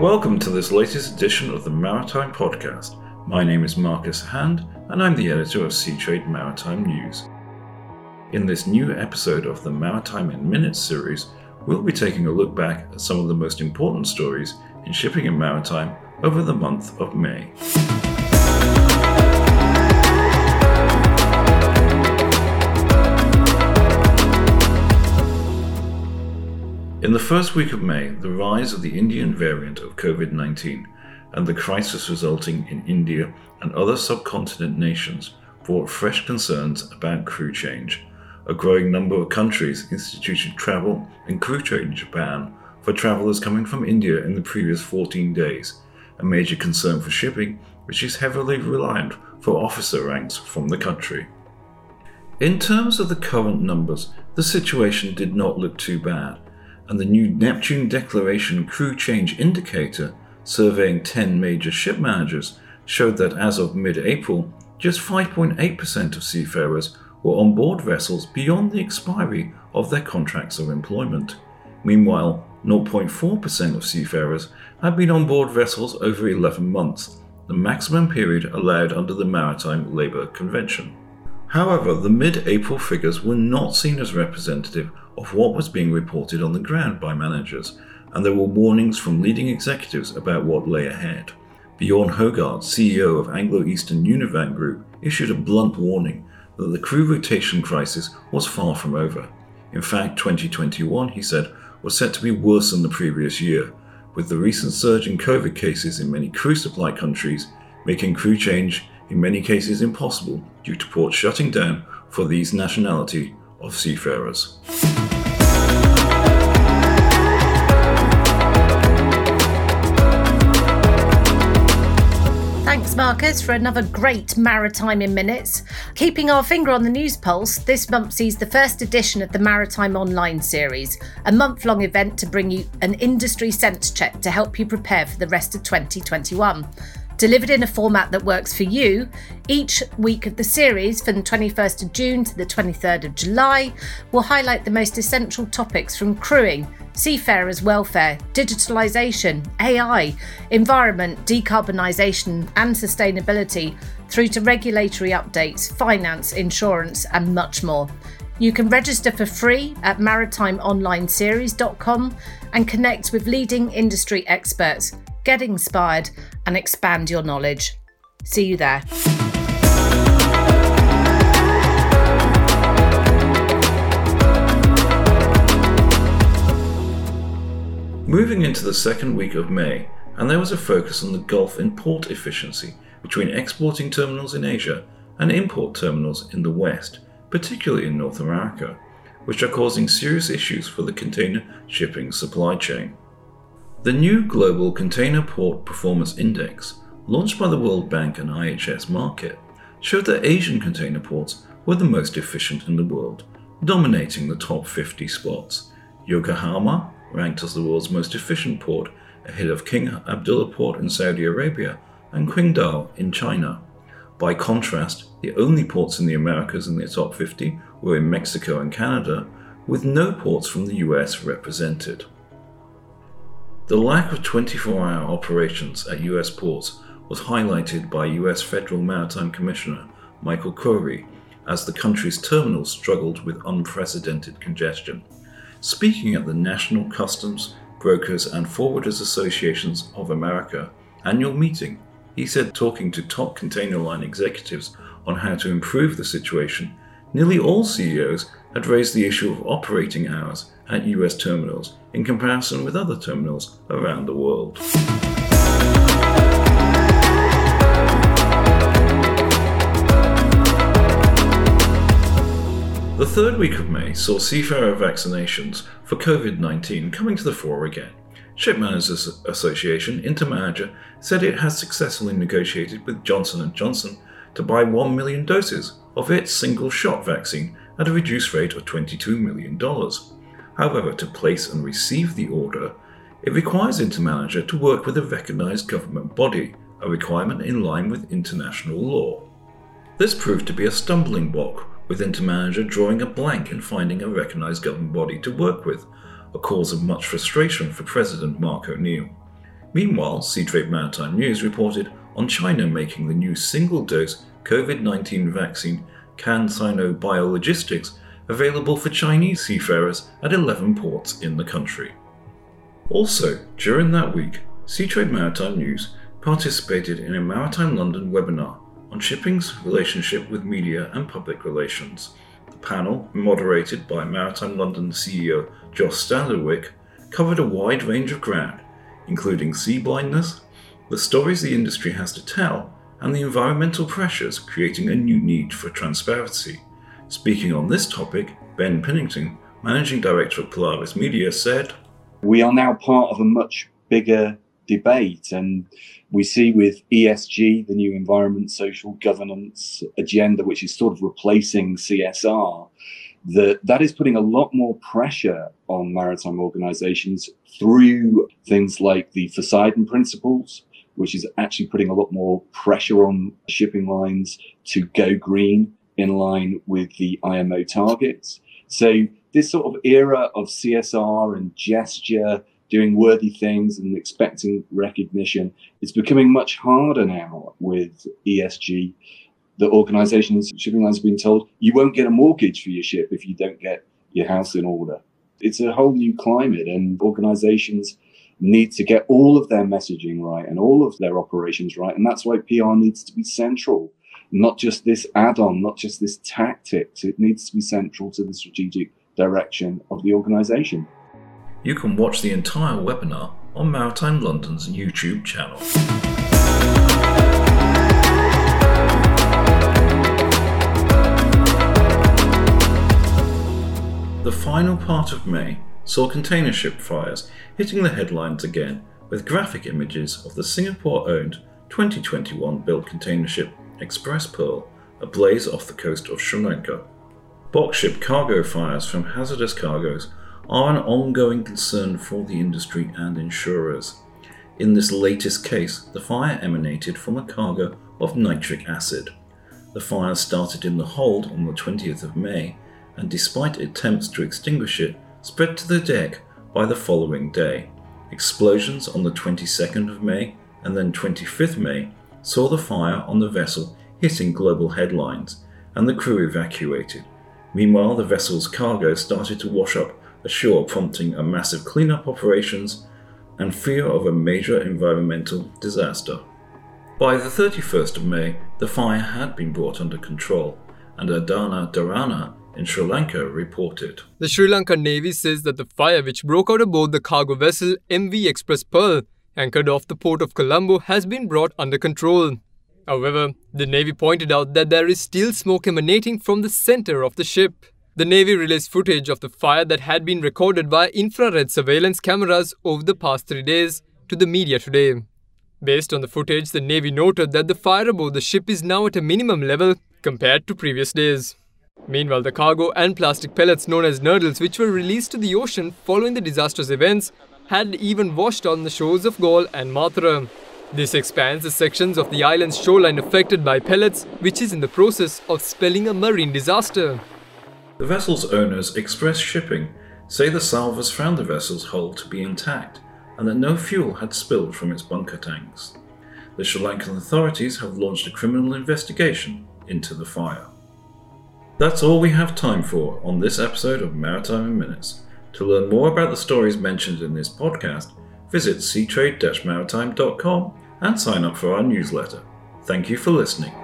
Welcome to this latest edition of the Maritime Podcast. My name is Marcus Hand, and I'm the editor of Seatrade Maritime News. In this new episode of the Maritime in Minutes series, we'll be taking a look back at some of the most important stories in shipping and maritime over the month of May. In the first week of May, the rise of the Indian variant of COVID 19 and the crisis resulting in India and other subcontinent nations brought fresh concerns about crew change. A growing number of countries instituted travel and crew change ban for travellers coming from India in the previous 14 days, a major concern for shipping, which is heavily reliant for officer ranks from the country. In terms of the current numbers, the situation did not look too bad and the new Neptune Declaration Crew Change Indicator, surveying 10 major ship managers, showed that as of mid April, just 5.8% of seafarers were on board vessels beyond the expiry of their contracts of employment. Meanwhile, 0.4% of seafarers had been on board vessels over 11 months, the maximum period allowed under the Maritime Labour Convention. However, the mid April figures were not seen as representative of what was being reported on the ground by managers, and there were warnings from leading executives about what lay ahead. Bjorn Hojgaard, CEO of Anglo Eastern Univan Group, issued a blunt warning that the crew rotation crisis was far from over. In fact, 2021, he said, was set to be worse than the previous year, with the recent surge in COVID cases in many crew supply countries making crew change in many cases impossible due to ports shutting down for these nationality of seafarers. Thanks, Marcus, for another great Maritime in Minutes. Keeping our finger on the news pulse, this month sees the first edition of the Maritime Online series, a month long event to bring you an industry sense check to help you prepare for the rest of 2021 delivered in a format that works for you. Each week of the series, from the 21st of June to the 23rd of July, will highlight the most essential topics from crewing, seafarers' welfare, digitalisation, AI, environment, decarbonisation, and sustainability, through to regulatory updates, finance, insurance, and much more. You can register for free at maritimeonlineseries.com and connect with leading industry experts get inspired, and expand your knowledge. See you there. Moving into the second week of May, and there was a focus on the gulf in port efficiency between exporting terminals in Asia and import terminals in the West, particularly in North America, which are causing serious issues for the container shipping supply chain. The new Global Container Port Performance Index, launched by the World Bank and IHS Markit, showed that Asian container ports were the most efficient in the world, dominating the top 50 spots. Yokohama ranked as the world's most efficient port, ahead of King Abdullah Port in Saudi Arabia and Qingdao in China. By contrast, the only ports in the Americas in the top 50 were in Mexico and Canada, with no ports from the US represented. The lack of 24 hour operations at US ports was highlighted by US Federal Maritime Commissioner Michael Khouri as the country's terminals struggled with unprecedented congestion. Speaking at the National Customs, Brokers and Forwarders Associations of America annual meeting, he said talking to top container line executives on how to improve the situation, nearly all CEOs had raised the issue of operating hours at US terminals in comparison with other terminals around the world. The third week of May saw seafarer vaccinations for COVID 19 coming to the fore again. Shipmanagers Association Intermanager said it has successfully negotiated with Johnson & Johnson to buy 1 million doses of its single-shot vaccine at a reduced rate of $22 million. However, to place and receive the order, it requires Intermanager to work with a recognised government body, a requirement in line with international law. This proved to be a stumbling block, with Intermanager drawing a blank in finding a recognised government body to work with, a cause of much frustration for President Mark O'Neill. Meanwhile, Seatrade Maritime News reported on China making the new single dose COVID 19 vaccine CanSino Biologistics available for Chinese seafarers at 11 ports in the country. Also, during that week, Seatrade Maritime News participated in a Maritime London webinar on shipping's relationship with media and public relations. The panel, moderated by Maritime London CEO Jos Standerwick, covered a wide range of ground, including sea blindness, the stories the industry has to tell, and the environmental pressures creating a new need for transparency. Speaking on this topic, Ben Pinnington, Managing Director of Polaris Media, said, We are now part of a much bigger debate, and we see with ESG, the new environment, social governance agenda, which is sort of replacing CSR, that that is putting a lot more pressure on maritime organizations through things like the Poseidon principles, which is actually putting a lot more pressure on shipping lines to go green in line with the IMO targets. So this sort of era of CSR and gesture, doing worthy things and expecting recognition. It's becoming much harder now with ESG. The organizations, shipping lines have been told, you won't get a mortgage for your ship if you don't get your house in order. It's a whole new climate and organizations need to get all of their messaging right and all of their operations right. And that's why PR needs to be central, not just this add on, not just this tactics. It needs to be central to the strategic direction of the organization. You can watch the entire webinar on Maritime London's YouTube channel. The final part of May saw container ship fires hitting the headlines again with graphic images of the Singapore owned 2021 built container ship X-Press Pearl ablaze off the coast of Sri Lanka. Box ship cargo fires from hazardous cargoes are an ongoing concern for the industry and insurers. In this latest case, the fire emanated from a cargo of nitric acid. The fire started in the hold on the 20th of May, and despite attempts to extinguish it, spread to the deck by the following day. Explosions on the 22nd of May and then 25th May saw the fire on the vessel hitting global headlines and the crew evacuated. Meanwhile, the vessel's cargo started to wash up ashore, prompting a massive cleanup operations and fear of a major environmental disaster. By the 31st of May, the fire had been brought under control, and Ada Derana in Sri Lanka reported. The Sri Lankan Navy says that the fire which broke out aboard the cargo vessel MV X-Press Pearl, anchored off the port of Colombo, has been brought under control. However, the Navy pointed out that there is still smoke emanating from the center of the ship. The Navy released footage of the fire that had been recorded by infrared surveillance cameras over the past three days to the media today. Based on the footage, the Navy noted that the fire aboard the ship is now at a minimum level compared to previous days. Meanwhile, the cargo and plastic pellets known as nurdles, which were released to the ocean following the disastrous events, had even washed on the shores of Galle and Matara. This expands the sections of the island's shoreline affected by pellets, which is in the process of spelling a marine disaster. The vessel's owners, Express Shipping, say the salvors found the vessel's hull to be intact and that no fuel had spilled from its bunker tanks. The Sri Lankan authorities have launched a criminal investigation into the fire. That's all we have time for on this episode of Maritime in Minutes. To learn more about the stories mentioned in this podcast, visit seatrade-maritime.com and sign up for our newsletter. Thank you for listening.